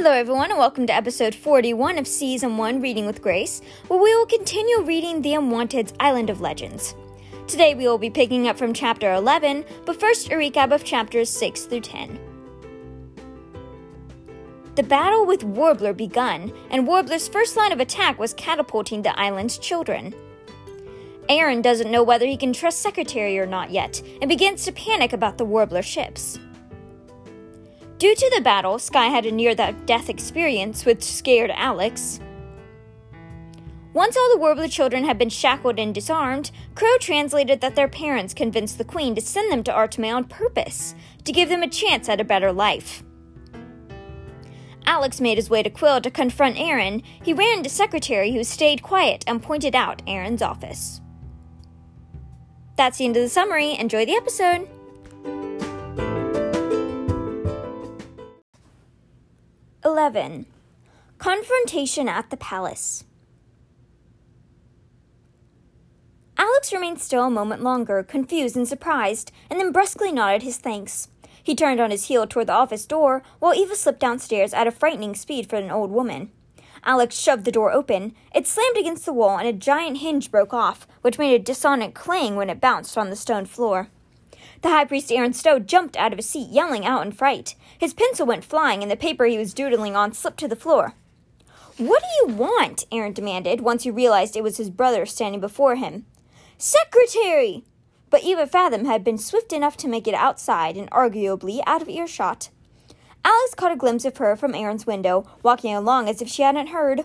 Hello, everyone, and welcome to episode 41 of Season 1 Reading with Grace, where we will continue reading The Unwanted's Island of Legends. Today, we will be picking up from chapter 11, but first, a recap of chapters 6 through 10. The battle with Warbler begun, and Warbler's first line of attack was catapulting the island's children. Aaron doesn't know whether he can trust Secretary or not yet, and begins to panic about the Warbler ships. Due to the battle, Sky had a near death experience which scared Alex. Once all the Warbler children had been shackled and disarmed, Crow translated that their parents convinced the Queen to send them to Artimé on purpose, to give them a chance at a better life. Alex made his way to Quill to confront Aaron. He ran to Secretary, who stayed quiet and pointed out Aaron's office. That's the end of the summary. Enjoy the episode! 11. Confrontation at the Palace. Alex remained still a moment longer, confused and surprised, and then brusquely nodded his thanks. He turned on his heel toward the office door, while Eva slipped downstairs at a frightening speed for an old woman. Alex shoved the door open. It slammed against the wall, and a giant hinge broke off, which made a dissonant clang when it bounced on the stone floor. The high priest Aaron Stowe jumped out of his seat, yelling out in fright. His pencil went flying, and the paper he was doodling on slipped to the floor. What do you want? Aaron demanded, once he realized it was his brother standing before him. Secretary! But Eva Fathom had been swift enough to make it outside and arguably out of earshot. Alex caught a glimpse of her from Aaron's window, walking along as if she hadn't heard.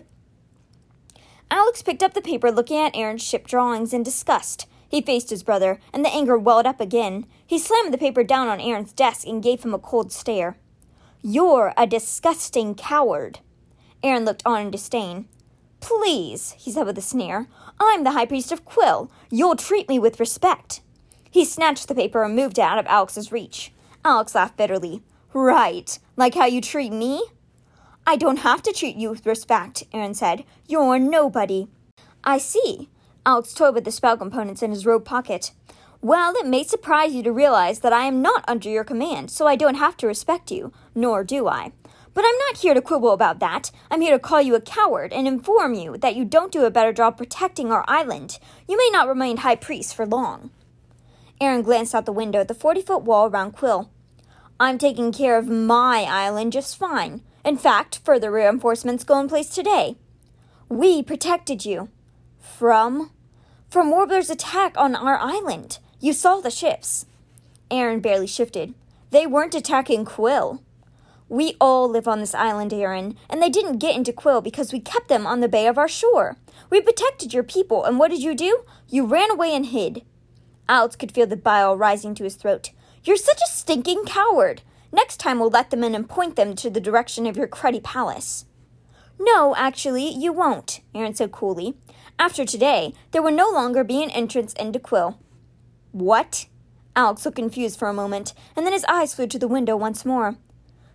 Alex picked up the paper, looking at Aaron's ship drawings in disgust. He faced his brother, and the anger welled up again. He slammed the paper down on Aaron's desk and gave him a cold stare. You're a disgusting coward. Aaron looked on in disdain. Please, he said with a sneer. I'm the High Priest of Quill. You'll treat me with respect. He snatched the paper and moved it out of Alex's reach. Alex laughed bitterly. Right, like how you treat me? I don't have to treat you with respect, Aaron said. You're nobody. I see. Alex toyed with the spell components in his robe pocket. Well, it may surprise you to realize that I am not under your command, so I don't have to respect you, nor do I. But I'm not here to quibble about that. I'm here to call you a coward and inform you that you don't do a better job protecting our island. You may not remain high priest for long. Aaron glanced out the window at the 40 foot wall around Quill. I'm taking care of my island just fine. In fact, further reinforcements go in place today. We protected you. From? From Warbler's attack on our island. You saw the ships. Aaron barely shifted. They weren't attacking Quill. We all live on this island, Aaron, and they didn't get into Quill because we kept them on the bay of our shore. We protected your people, and what did you do? You ran away and hid. Alex could feel the bile rising to his throat. You're such a stinking coward. Next time we'll let them in and point them to the direction of your cruddy palace. No, actually, you won't, Aaron said coolly. After today, there will no longer be an entrance into Quill. What? Alex looked confused for a moment, and then his eyes flew to the window once more.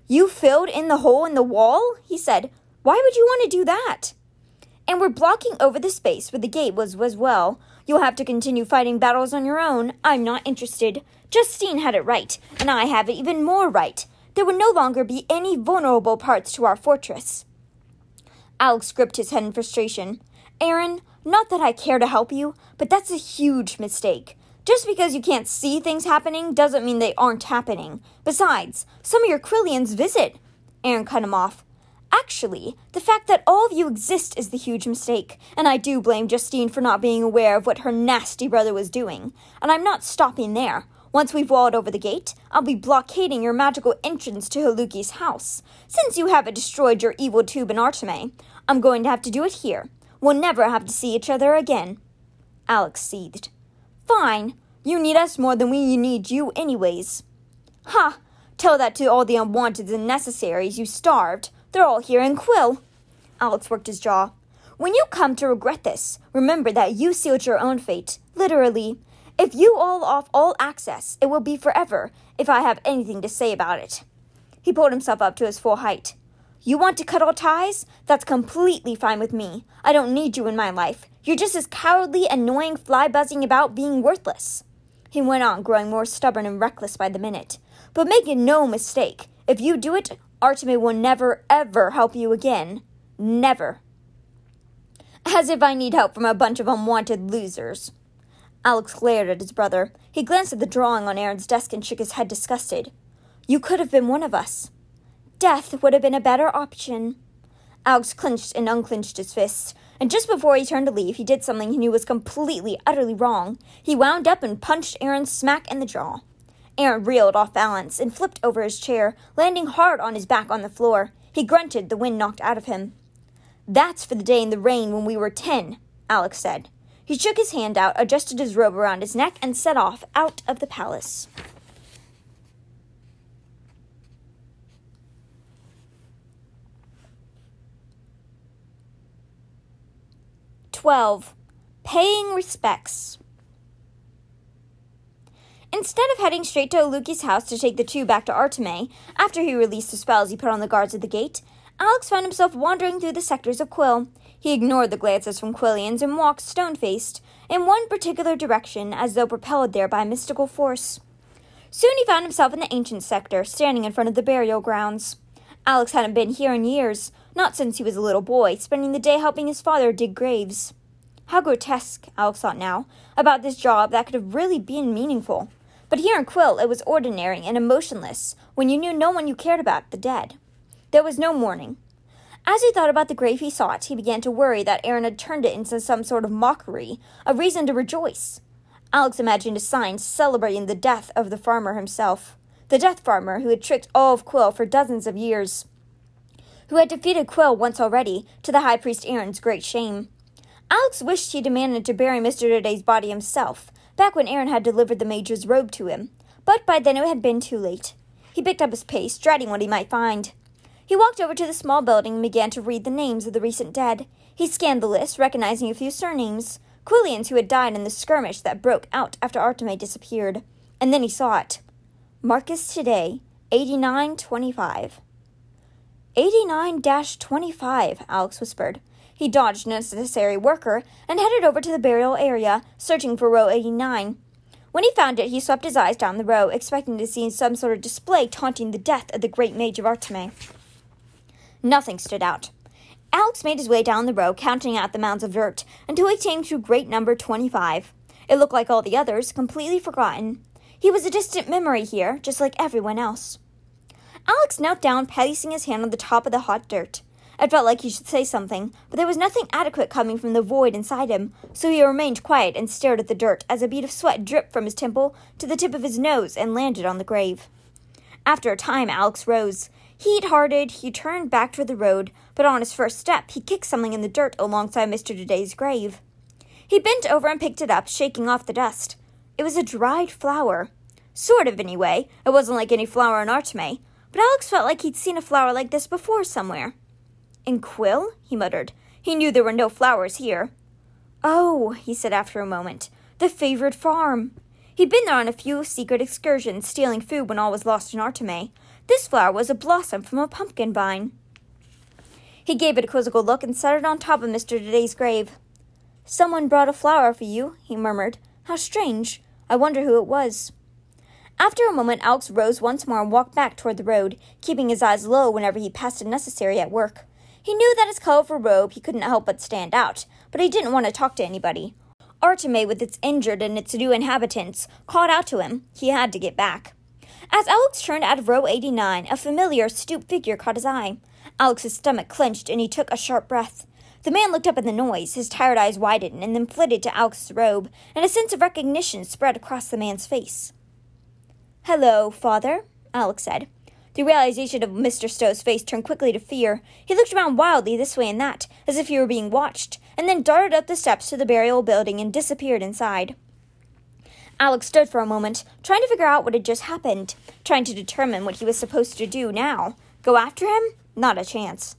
You filled in the hole in the wall? he said. Why would you want to do that? And we're blocking over the space where the gate was as well. You'll have to continue fighting battles on your own. I'm not interested. Justine had it right, and I have it even more right. There would no longer be any vulnerable parts to our fortress. Alex gripped his head in frustration. Aaron, not that I care to help you, but that's a huge mistake. Just because you can't see things happening doesn't mean they aren't happening. Besides, some of your Quillians visit. Aaron cut him off. Actually, the fact that all of you exist is the huge mistake, and I do blame Justine for not being aware of what her nasty brother was doing. And I'm not stopping there. Once we've walled over the gate, I'll be blockading your magical entrance to Haluki's house. Since you haven't destroyed your evil tube in Artimé, I'm going to have to do it here. We'll never have to see each other again. Alex seethed. Fine. You need us more than we need you, anyways. Ha! Tell that to all the unwanteds and necessaries you starved. They're all here in Quill. Alex worked his jaw. When you come to regret this, remember that you sealed your own fate, literally. If you all off all access, it will be forever, if I have anything to say about it. He pulled himself up to his full height. You want to cut all ties? That's completely fine with me. I don't need you in my life. You're just as cowardly, annoying, fly buzzing about being worthless. He went on, growing more stubborn and reckless by the minute. But make no mistake, if you do it, Artimé will never, ever help you again. Never. As if I need help from a bunch of unwanted losers. Alex glared at his brother. He glanced at the drawing on Aaron's desk and shook his head disgusted. You could have been one of us. Death would have been a better option. Alex clenched and unclenched his fists, and just before he turned to leave, he did something he knew was completely, utterly wrong. He wound up and punched Aaron smack in the jaw. Aaron reeled off balance and flipped over his chair, landing hard on his back on the floor. He grunted, the wind knocked out of him. That's for the day in the rain when we were ten, Alex said. He shook his hand out, adjusted his robe around his neck, and set off out of the palace. Twelve. Paying respects. Instead of heading straight to Aluki's house to take the two back to Artimé, after he released the spells he put on the guards at the gate, Alex found himself wandering through the sectors of Quill. He ignored the glances from Quillians and walked stone faced in one particular direction as though propelled there by a mystical force. Soon he found himself in the ancient sector, standing in front of the burial grounds. Alex hadn't been here in years, not since he was a little boy, spending the day helping his father dig graves. How grotesque, Alex thought now, about this job that could have really been meaningful. But here in Quill, it was ordinary and emotionless when you knew no one you cared about the dead. There was no mourning. As he thought about the grave he sought, he began to worry that Aaron had turned it into some sort of mockery, a reason to rejoice. Alex imagined a sign celebrating the death of the farmer himself, the death farmer who had tricked all of Quill for dozens of years, who had defeated Quill once already, to the High Priest Aaron's great shame. Alex wished he'd demanded to bury Mr. Today's body himself, back when Aaron had delivered the Major's robe to him, but by then it had been too late. He picked up his pace, dreading what he might find. He walked over to the small building and began to read the names of the recent dead. He scanned the list, recognizing a few surnames Quillians who had died in the skirmish that broke out after Artimé disappeared. And then he saw it. Marcus Today, 8925. 89 25, Alex whispered. He dodged an unnecessary worker and headed over to the burial area, searching for row 89. When he found it, he swept his eyes down the row, expecting to see some sort of display taunting the death of the great mage of Artimé. Nothing stood out. Alex made his way down the row, counting out the mounds of dirt, until he came to great number 25. It looked like all the others, completely forgotten. He was a distant memory here, just like everyone else. Alex knelt down, placing his hand on the top of the hot dirt. It felt like he should say something, but there was nothing adequate coming from the void inside him, so he remained quiet and stared at the dirt as a bead of sweat dripped from his temple to the tip of his nose and landed on the grave. After a time, Alex rose. Heat hearted, he turned back toward the road, but on his first step, he kicked something in the dirt alongside Mr. Today's grave. He bent over and picked it up, shaking off the dust. It was a dried flower. Sort of, anyway. It wasn't like any flower in Artimé, but Alex felt like he'd seen a flower like this before somewhere. In Quill? he muttered. He knew there were no flowers here. Oh, he said after a moment, the favored farm. He'd been there on a few secret excursions, stealing food when all was lost in Artimé. This flower was a blossom from a pumpkin vine. He gave it a quizzical look and set it on top of Mr. Today's grave. Someone brought a flower for you, he murmured. How strange. I wonder who it was. After a moment, Alex rose once more and walked back toward the road, keeping his eyes low whenever he passed a necessary at work. He knew that his colorful robe he couldn't help but stand out, but he didn't want to talk to anybody. Artimé, with its injured and its new inhabitants, called out to him. He had to get back. As Alex turned out of row 89, a familiar, stooped figure caught his eye. Alex's stomach clenched and he took a sharp breath. The man looked up at the noise, his tired eyes widened and then flitted to Alex's robe, and a sense of recognition spread across the man's face. Hello, father, Alex said. The realization of Mr. Stowe's face turned quickly to fear. He looked around wildly this way and that, as if he were being watched, and then darted up the steps to the burial building and disappeared inside. Alex stood for a moment, trying to figure out what had just happened, trying to determine what he was supposed to do now. Go after him? Not a chance.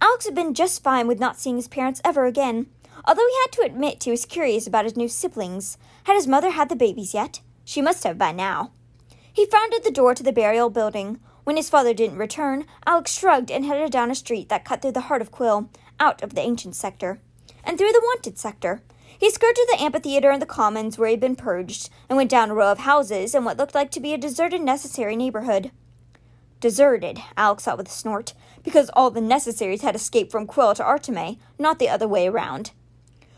Alex had been just fine with not seeing his parents ever again, although he had to admit he was curious about his new siblings. Had his mother had the babies yet? She must have by now. He frowned at the door to the burial building, when his father didn't return, Alex shrugged and headed down a street that cut through the heart of Quill, out of the ancient sector, and through the wanted sector. He skirted the amphitheater and the commons where he had been purged, and went down a row of houses in what looked like to be a deserted, necessary neighborhood. Deserted, Alex thought with a snort, because all the necessaries had escaped from Quill to Artimé, not the other way around.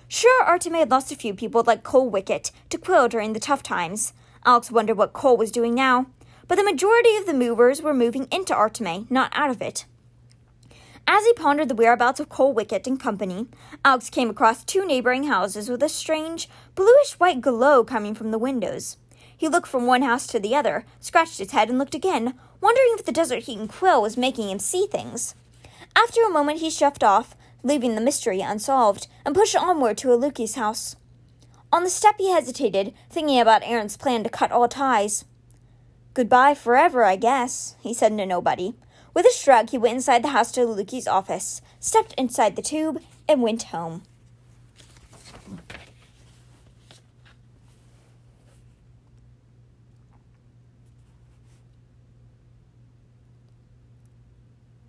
Sure, Artimé had lost a few people like Cole Wicket, to Quill during the tough times. Alex wondered what Cole was doing now, but the majority of the movers were moving into Artimé, not out of it. As he pondered the whereabouts of Cole Wickett and company, Alex came across two neighboring houses with a strange, bluish white glow coming from the windows. He looked from one house to the other, scratched his head, and looked again, wondering if the desert heat and quill was making him see things. After a moment, he shoved off, leaving the mystery unsolved, and pushed onward to Aluki's house. On the step, he hesitated, thinking about Aaron's plan to cut all ties. Goodbye forever, I guess, he said to nobody. With a shrug, he went inside the house to Aluki's office, stepped inside the tube, and went home.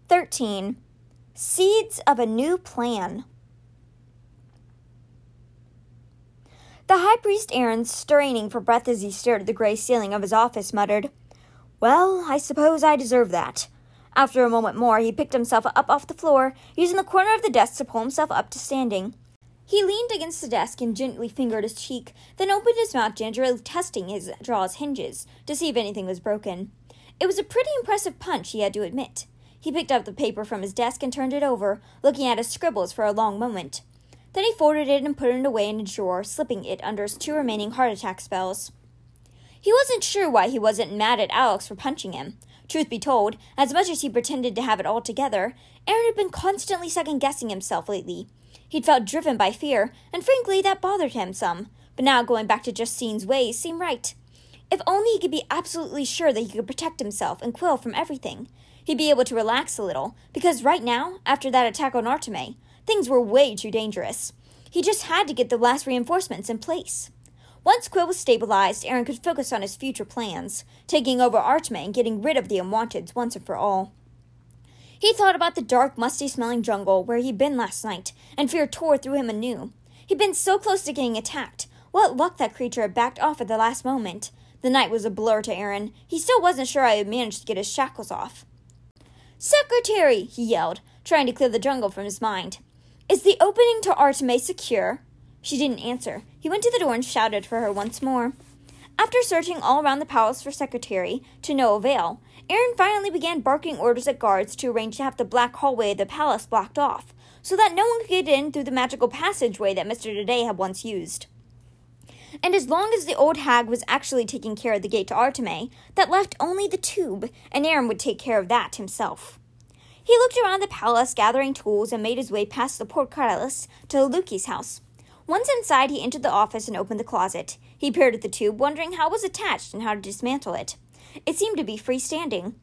Thirteen. Seeds of a New Plan. The high priest Aaron, straining for breath as he stared at the gray ceiling of his office, muttered, Well, I suppose I deserve that. After a moment more, he picked himself up off the floor, using the corner of the desk to pull himself up to standing. He leaned against the desk and gently fingered his cheek, then opened his mouth gingerly, testing his jaw's hinges to see if anything was broken. It was a pretty impressive punch, he had to admit. He picked up the paper from his desk and turned it over, looking at his scribbles for a long moment. Then he folded it and put it away in a drawer, slipping it under his two remaining heart attack spells. He wasn't sure why he wasn't mad at Alex for punching him. Truth be told, as much as he pretended to have it all together, Aaron had been constantly second guessing himself lately. He'd felt driven by fear, and frankly, that bothered him some. But now going back to Justine's ways seemed right. If only he could be absolutely sure that he could protect himself and Quill from everything, he'd be able to relax a little, because right now, after that attack on Artimé, Things were way too dangerous. He just had to get the last reinforcements in place. Once Quill was stabilized, Aaron could focus on his future plans, taking over Artimé and getting rid of the unwanteds once and for all. He thought about the dark, musty smelling jungle where he'd been last night, and fear tore through him anew. He'd been so close to getting attacked. What luck that creature had backed off at the last moment. The night was a blur to Aaron. He still wasn't sure he had managed to get his shackles off. Secretary! he yelled, trying to clear the jungle from his mind. Is the opening to Artimé secure? She didn't answer. He went to the door and shouted for her once more. After searching all around the palace for secretary, to no avail, Aaron finally began barking orders at guards to arrange to have the black hallway of the palace blocked off, so that no one could get in through the magical passageway that Mr. Today had once used. And as long as the old hag was actually taking care of the gate to Artimé, that left only the tube, and Aaron would take care of that himself. He looked around the palace, gathering tools, and made his way past the portcullis to Luki's house. Once inside, he entered the office and opened the closet. He peered at the tube, wondering how it was attached and how to dismantle it. It seemed to be freestanding.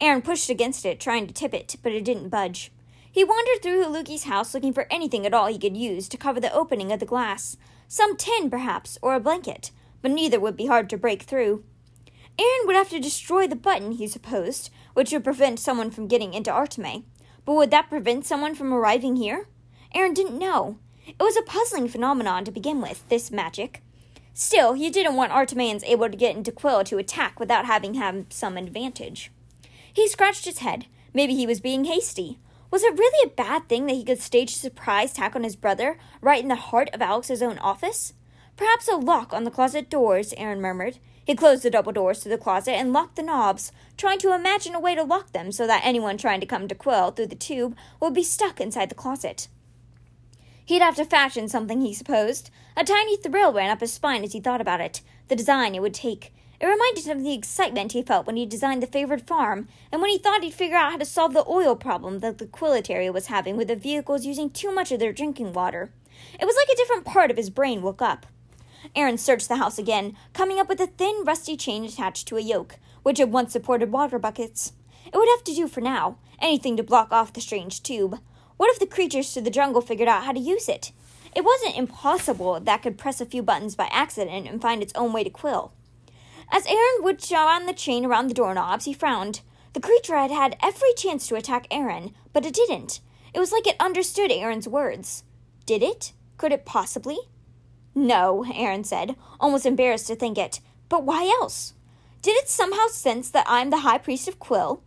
Aaron pushed against it, trying to tip it, but it didn't budge. He wandered through Haluki's house looking for anything at all he could use to cover the opening of the glass. Some tin, perhaps, or a blanket, but neither would be hard to break through. Aaron would have to destroy the button, he supposed, which would prevent someone from getting into Artimé. But would that prevent someone from arriving here? Aaron didn't know. It was a puzzling phenomenon to begin with, this magic. Still, he didn't want Artiméans able to get into Quill to attack without having had some advantage. He scratched his head. Maybe he was being hasty. Was it really a bad thing that he could stage a surprise attack on his brother right in the heart of Alex's own office? Perhaps a lock on the closet doors, Aaron murmured. He closed the double doors to the closet and locked the knobs, trying to imagine a way to lock them so that anyone trying to come to Quill through the tube would be stuck inside the closet. He'd have to fashion something, he supposed. A tiny thrill ran up his spine as he thought about it, the design it would take. It reminded him of the excitement he felt when he designed the favored farm, and when he thought he'd figure out how to solve the oil problem that the Quillet was having with the vehicles using too much of their drinking water. It was like a different part of his brain woke up. Aaron searched the house again, coming up with a thin, rusty chain attached to a yoke, which had once supported water buckets. It would have to do for now, anything to block off the strange tube. What if the creatures to the jungle figured out how to use it? It wasn't impossible that could press a few buttons by accident and find its own way to quill. As Aaron would on the chain around the doorknobs, he frowned. The creature had had every chance to attack Aaron, but it didn't. It was like it understood Aaron's words. Did it? Could it possibly? No, Aaron said, almost embarrassed to think it. But why else? Did it somehow sense that I'm the High Priest of Quill?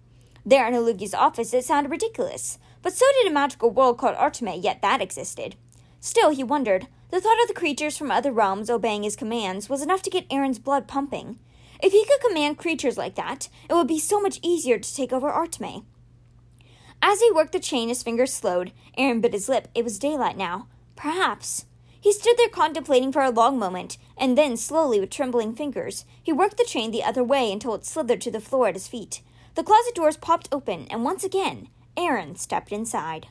There in Haluki's office, it sounded ridiculous, but so did a magical world called Artimé, yet that existed. Still, he wondered. The thought of the creatures from other realms obeying his commands was enough to get Aaron's blood pumping. If he could command creatures like that, it would be so much easier to take over Artimé. As he worked the chain, his fingers slowed. Aaron bit his lip. It was daylight now. Perhaps. He stood there contemplating for a long moment, and then, slowly, with trembling fingers, he worked the chain the other way until it slithered to the floor at his feet. The closet doors popped open, and once again, Aaron stepped inside.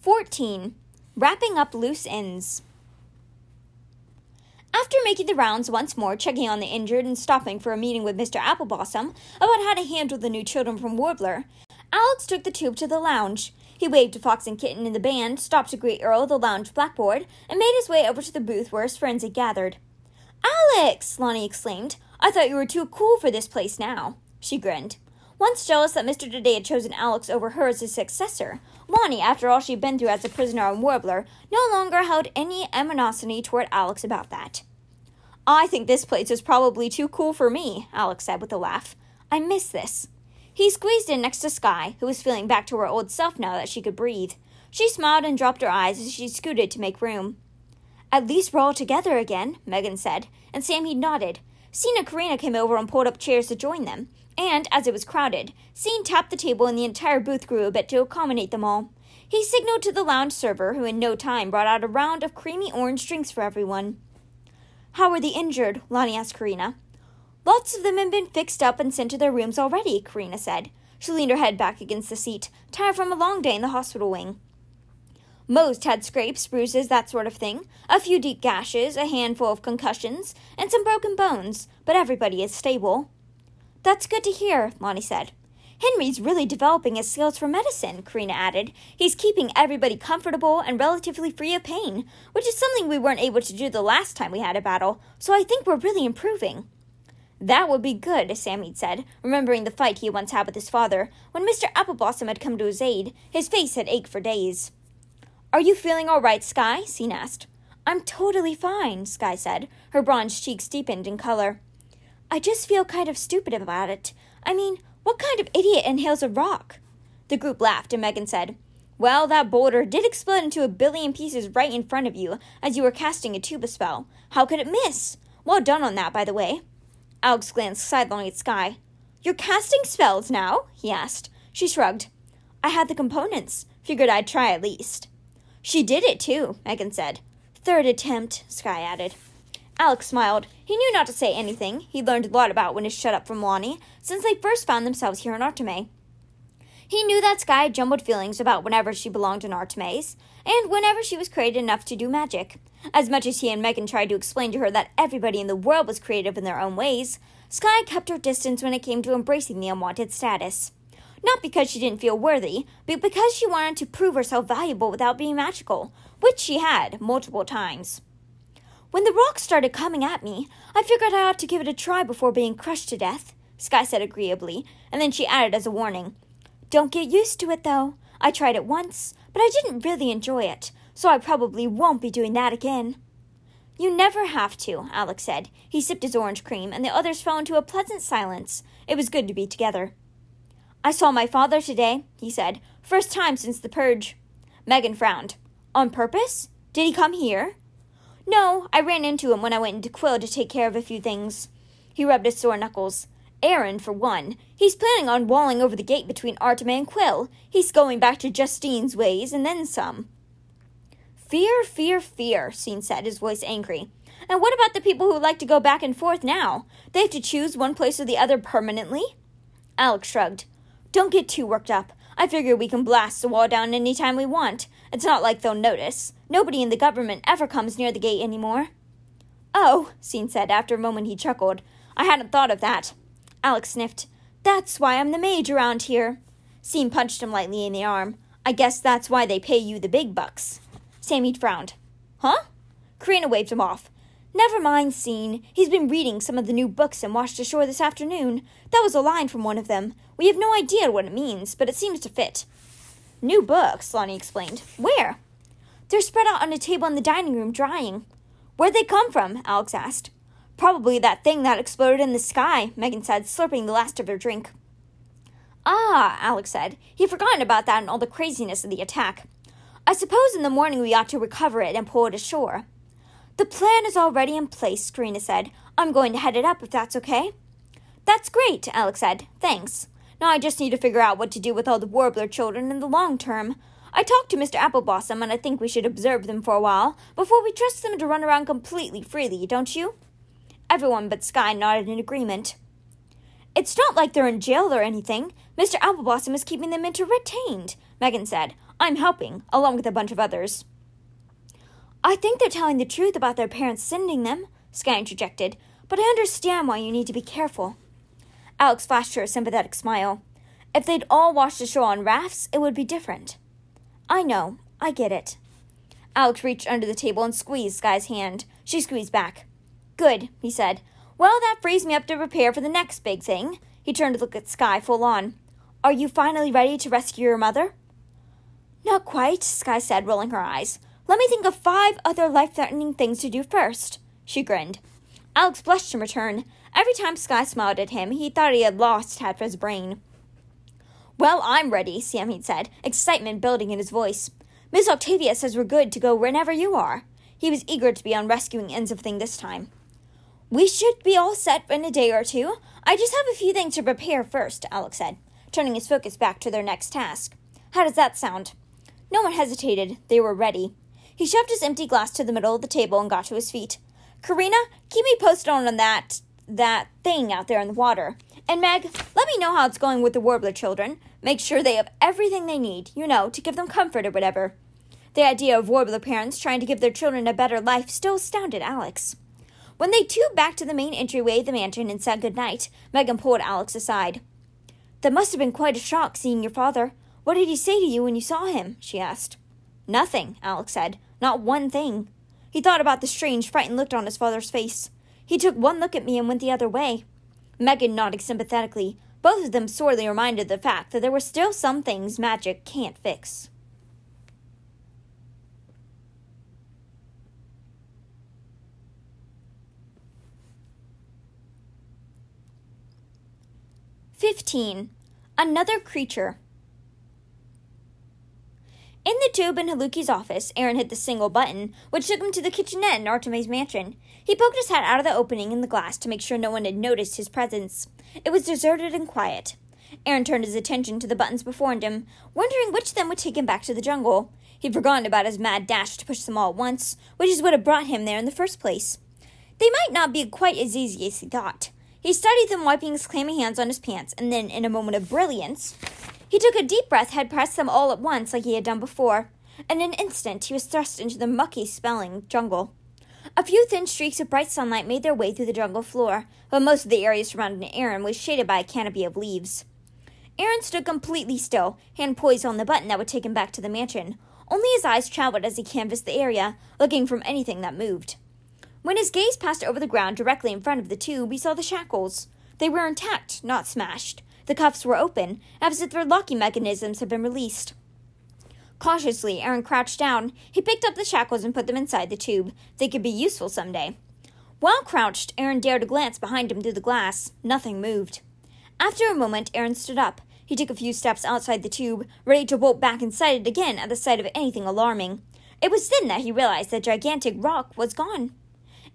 Fourteen. Wrapping up loose ends. After making the rounds once more, checking on the injured and stopping for a meeting with Mr. Appleblossom about how to handle the new children from Warbler, Alex took the tube to the lounge. He waved to Fox and Kitten in the band, stopped to greet Earl the lounge blackboard, and made his way over to the booth where his friends had gathered. Alex! Lani exclaimed. I thought you were too cool for this place now. She grinned. Once jealous that Mr. Today had chosen Alex over her as his successor, Lani, after all she'd been through as a prisoner on Warbler, no longer held any animosity toward Alex about that. I think this place is probably too cool for me, Alex said with a laugh. I miss this. He squeezed in next to Sky, who was feeling back to her old self now that she could breathe. She smiled and dropped her eyes as she scooted to make room. At least we're all together again, Megan said, and Sammy nodded. Sean and Carina came over and pulled up chairs to join them, and, as it was crowded, Sean tapped the table and the entire booth grew a bit to accommodate them all. He signaled to the lounge server, who in no time brought out a round of creamy orange drinks for everyone. How are the injured? Lani asked Carina. Lots of them have been fixed up and sent to their rooms already, Carina said. She leaned her head back against the seat, tired from a long day in the hospital wing. Most had scrapes, bruises, that sort of thing, a few deep gashes, a handful of concussions, and some broken bones, but everybody is stable. That's good to hear, Lani said. Henry's really developing his skills for medicine, Carina added. He's keeping everybody comfortable and relatively free of pain, which is something we weren't able to do the last time we had a battle, so I think we're really improving. That would be good, Sammy said, remembering the fight he once had with his father. When Mr. Appleblossom had come to his aid, his face had ached for days. Are you feeling all right, Sky? Sean asked. I'm totally fine, Sky said. Her bronze cheeks deepened in color. I just feel kind of stupid about it. I mean, what kind of idiot inhales a rock? The group laughed, and Megan said, Well, that boulder did explode into a billion pieces right in front of you as you were casting a tuba spell. How could it miss? Well done on that, by the way. Alex glanced sidelong at Sky. You're casting spells now? he asked. She shrugged. I had the components. Figured I'd try at least. She did it too, Megan said. Third attempt, Sky added. Alex smiled. He knew not to say anything. He'd learned a lot about when to shut up from Lani since they first found themselves here in Artimé. He knew that Sky jumbled feelings about whenever she belonged in Artemis, and whenever she was created enough to do magic. As much as he and Megan tried to explain to her that everybody in the world was creative in their own ways, Sky kept her distance when it came to embracing the unwanted status. Not because she didn't feel worthy, but because she wanted to prove herself valuable without being magical, which she had multiple times. When the rock started coming at me, I figured I ought to give it a try before being crushed to death, Sky said agreeably, and then she added as a warning, Don't get used to it, though. I tried it once, but I didn't really enjoy it, so I probably won't be doing that again. You never have to, Alex said. He sipped his orange cream, and the others fell into a pleasant silence. It was good to be together. I saw my father today, he said. First time since the purge. Megan frowned. On purpose? Did he come here? No, I ran into him when I went into Quill to take care of a few things. He rubbed his sore knuckles. Aaron, for one. He's planning on walling over the gate between Artimé and Quill. He's going back to Justine's ways and then some. Fear, fear, fear, Sean said, his voice angry. And what about the people who like to go back and forth now? They have to choose one place or the other permanently? Alex shrugged. Don't get too worked up. I figure we can blast the wall down any time we want. It's not like they'll notice. Nobody in the government ever comes near the gate anymore. Oh, Sean said. After a moment he chuckled. I hadn't thought of that. Alex sniffed. That's why I'm the mage around here. Sean punched him lightly in the arm. I guess that's why they pay you the big bucks. Sammy frowned. Huh? Carina waved him off. Never mind, Sean. He's been reading some of the new books and washed ashore this afternoon. That was a line from one of them. We have no idea what it means, but it seems to fit. New books, Lani explained. Where? They're spread out on a table in the dining room, drying. Where'd they come from? Alex asked. Probably that thing that exploded in the sky, Megan said, slurping the last of her drink. Ah, Alex said. He'd forgotten about that and all the craziness of the attack. I suppose in the morning we ought to recover it and pull it ashore. The plan is already in place, Carina said. I'm going to head it up if that's okay. That's great, Alex said. Thanks. Now I just need to figure out what to do with all the warbler children in the long term. I talked to Mr. Appleblossom and I think we should observe them for a while before we trust them to run around completely freely, don't you? Everyone but Sky nodded in agreement. It's not like they're in jail or anything. Mr. Appleblossom is keeping them entertained, Megan said. I'm helping, along with a bunch of others. I think they're telling the truth about their parents sending them, Sky interjected, but I understand why you need to be careful. Alex flashed her a sympathetic smile. If they'd all washed ashore on rafts, it would be different. I know. I get it. Alex reached under the table and squeezed Sky's hand. She squeezed back. Good, he said. Well, that frees me up to prepare for the next big thing. He turned to look at Sky full on. Are you finally ready to rescue your mother? Not quite, Sky said, rolling her eyes. Let me think of five other life threatening things to do first. She grinned. Alex blushed in return. Every time Sky smiled at him, he thought he had lost half his brain. Well, I'm ready, Samheed said, excitement building in his voice. Miss Octavia says we're good to go whenever you are. He was eager to be on rescuing ends of thing this time. We should be all set in a day or two. I just have a few things to prepare first, Alex said, turning his focus back to their next task. How does that sound? No one hesitated. They were ready. He shoved his empty glass to the middle of the table and got to his feet. Carina, keep me posted on that that thing out there in the water. And Meg, let me know how it's going with the Warbler children. Make sure they have everything they need, you know, to give them comfort or whatever. The idea of Warbler parents trying to give their children a better life still astounded Alex. When they tubed back to the main entryway of the mansion and said good night, Megan pulled Alex aside. That must have been quite a shock seeing your father. What did he say to you when you saw him? she asked. Nothing, Alex said. Not one thing. He thought about the strange, frightened look on his father's face. He took one look at me and went the other way. Megan nodded sympathetically, both of them sorely reminded the fact that there were still some things magic can't fix. Fifteen. Another creature. In the tube in Haluki's office, Aaron hit the single button, which took him to the kitchenette in Artemis Mansion. He poked his head out of the opening in the glass to make sure no one had noticed his presence. It was deserted and quiet. Aaron turned his attention to the buttons before him, wondering which of them would take him back to the jungle. He'd forgotten about his mad dash to push them all at once, which is what had brought him there in the first place. They might not be quite as easy as he thought. He studied them wiping his clammy hands on his pants, and then, in a moment of brilliance, he took a deep breath, had pressed them all at once like he had done before. In an instant, he was thrust into the mucky smelling jungle. A few thin streaks of bright sunlight made their way through the jungle floor, but most of the area surrounding Aaron was shaded by a canopy of leaves. Aaron stood completely still, hand poised on the button that would take him back to the mansion. Only his eyes traveled as he canvassed the area, looking from anything that moved. When his gaze passed over the ground directly in front of the tube, he saw the shackles. They were intact, not smashed. The cuffs were open, as if their locking mechanisms had been released. Cautiously, Aaron crouched down. He picked up the shackles and put them inside the tube. They could be useful someday. While crouched, Aaron dared to glance behind him through the glass. Nothing moved. After a moment, Aaron stood up. He took a few steps outside the tube, ready to bolt back inside it again at the sight of anything alarming. It was then that he realized the gigantic rock was gone.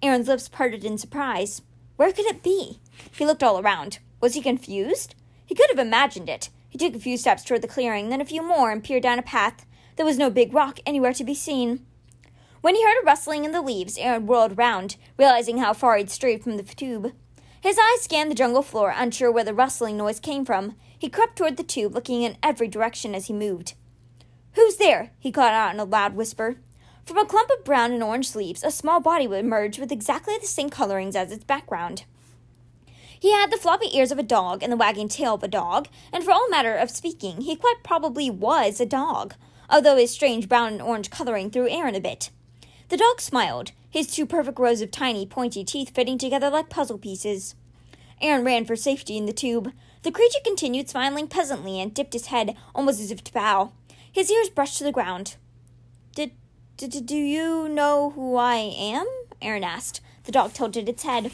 Aaron's lips parted in surprise. Where could it be? He looked all around. Was he confused? He could have imagined it. He took a few steps toward the clearing, then a few more, and peered down a path. There was no big rock anywhere to be seen. When he heard a rustling in the leaves, Aaron whirled round, realizing how far he'd strayed from the tube. His eyes scanned the jungle floor, unsure where the rustling noise came from. He crept toward the tube, looking in every direction as he moved. Who's there? he called out in a loud whisper. From a clump of brown and orange leaves, a small body would emerge with exactly the same colorings as its background. He had the floppy ears of a dog and the wagging tail of a dog, and for all matter of speaking, he quite probably was a dog, although his strange brown and orange coloring threw Aaron a bit. The dog smiled, his two perfect rows of tiny, pointy teeth fitting together like puzzle pieces. Aaron ran for safety in the tube. The creature continued smiling pleasantly and dipped his head almost as if to bow. His ears brushed to the ground. Did d Do you know who I am? Aaron asked. The dog tilted its head.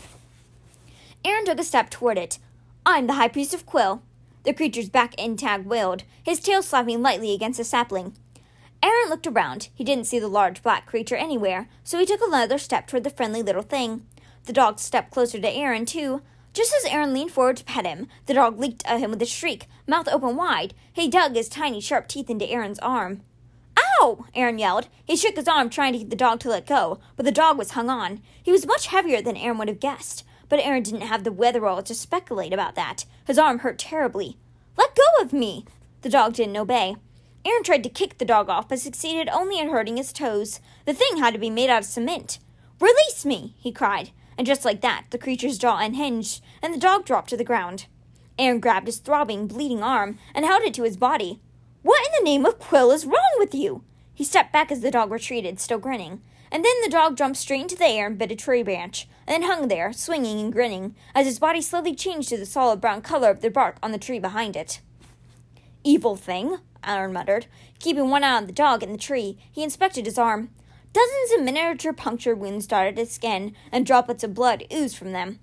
Aaron took a step toward it. I'm the High Priest of Quill. The creature's back end tag wailed, his tail slapping lightly against a sapling. Aaron looked around. He didn't see the large black creature anywhere, so he took another step toward the friendly little thing. The dog stepped closer to Aaron, too. Just as Aaron leaned forward to pet him, the dog leaped at him with a shriek, mouth open wide. He dug his tiny, sharp teeth into Aaron's arm. Ow! Aaron yelled. He shook his arm, trying to get the dog to let go, but the dog was hung on. He was much heavier than Aaron would have guessed, but Aaron didn't have the wherewithal to speculate about that. His arm hurt terribly. Let go of me! The dog didn't obey. Aaron tried to kick the dog off, but succeeded only in hurting his toes. The thing had to be made out of cement. Release me! he cried. And just like that, the creature's jaw unhinged, and the dog dropped to the ground. Aaron grabbed his throbbing, bleeding arm and held it to his body. What in the name of Quill is wrong with you? He stepped back as the dog retreated, still grinning. And then the dog jumped straight into the air and bit a tree branch, and then hung there, swinging and grinning, as his body slowly changed to the solid brown color of the bark on the tree behind it. Evil thing, Aaron muttered. Keeping one eye on the dog and the tree, he inspected his arm. Dozens of miniature puncture wounds dotted his skin, and droplets of blood oozed from them.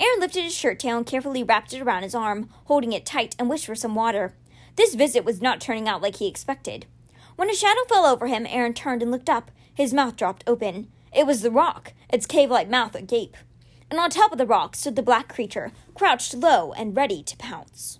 Aaron lifted his shirt tail and carefully wrapped it around his arm, holding it tight, and wished for some water. This visit was not turning out like he expected. When a shadow fell over him, Aaron turned and looked up. His mouth dropped open. It was the rock, its cave like mouth agape. And on top of the rock stood the black creature, crouched low and ready to pounce.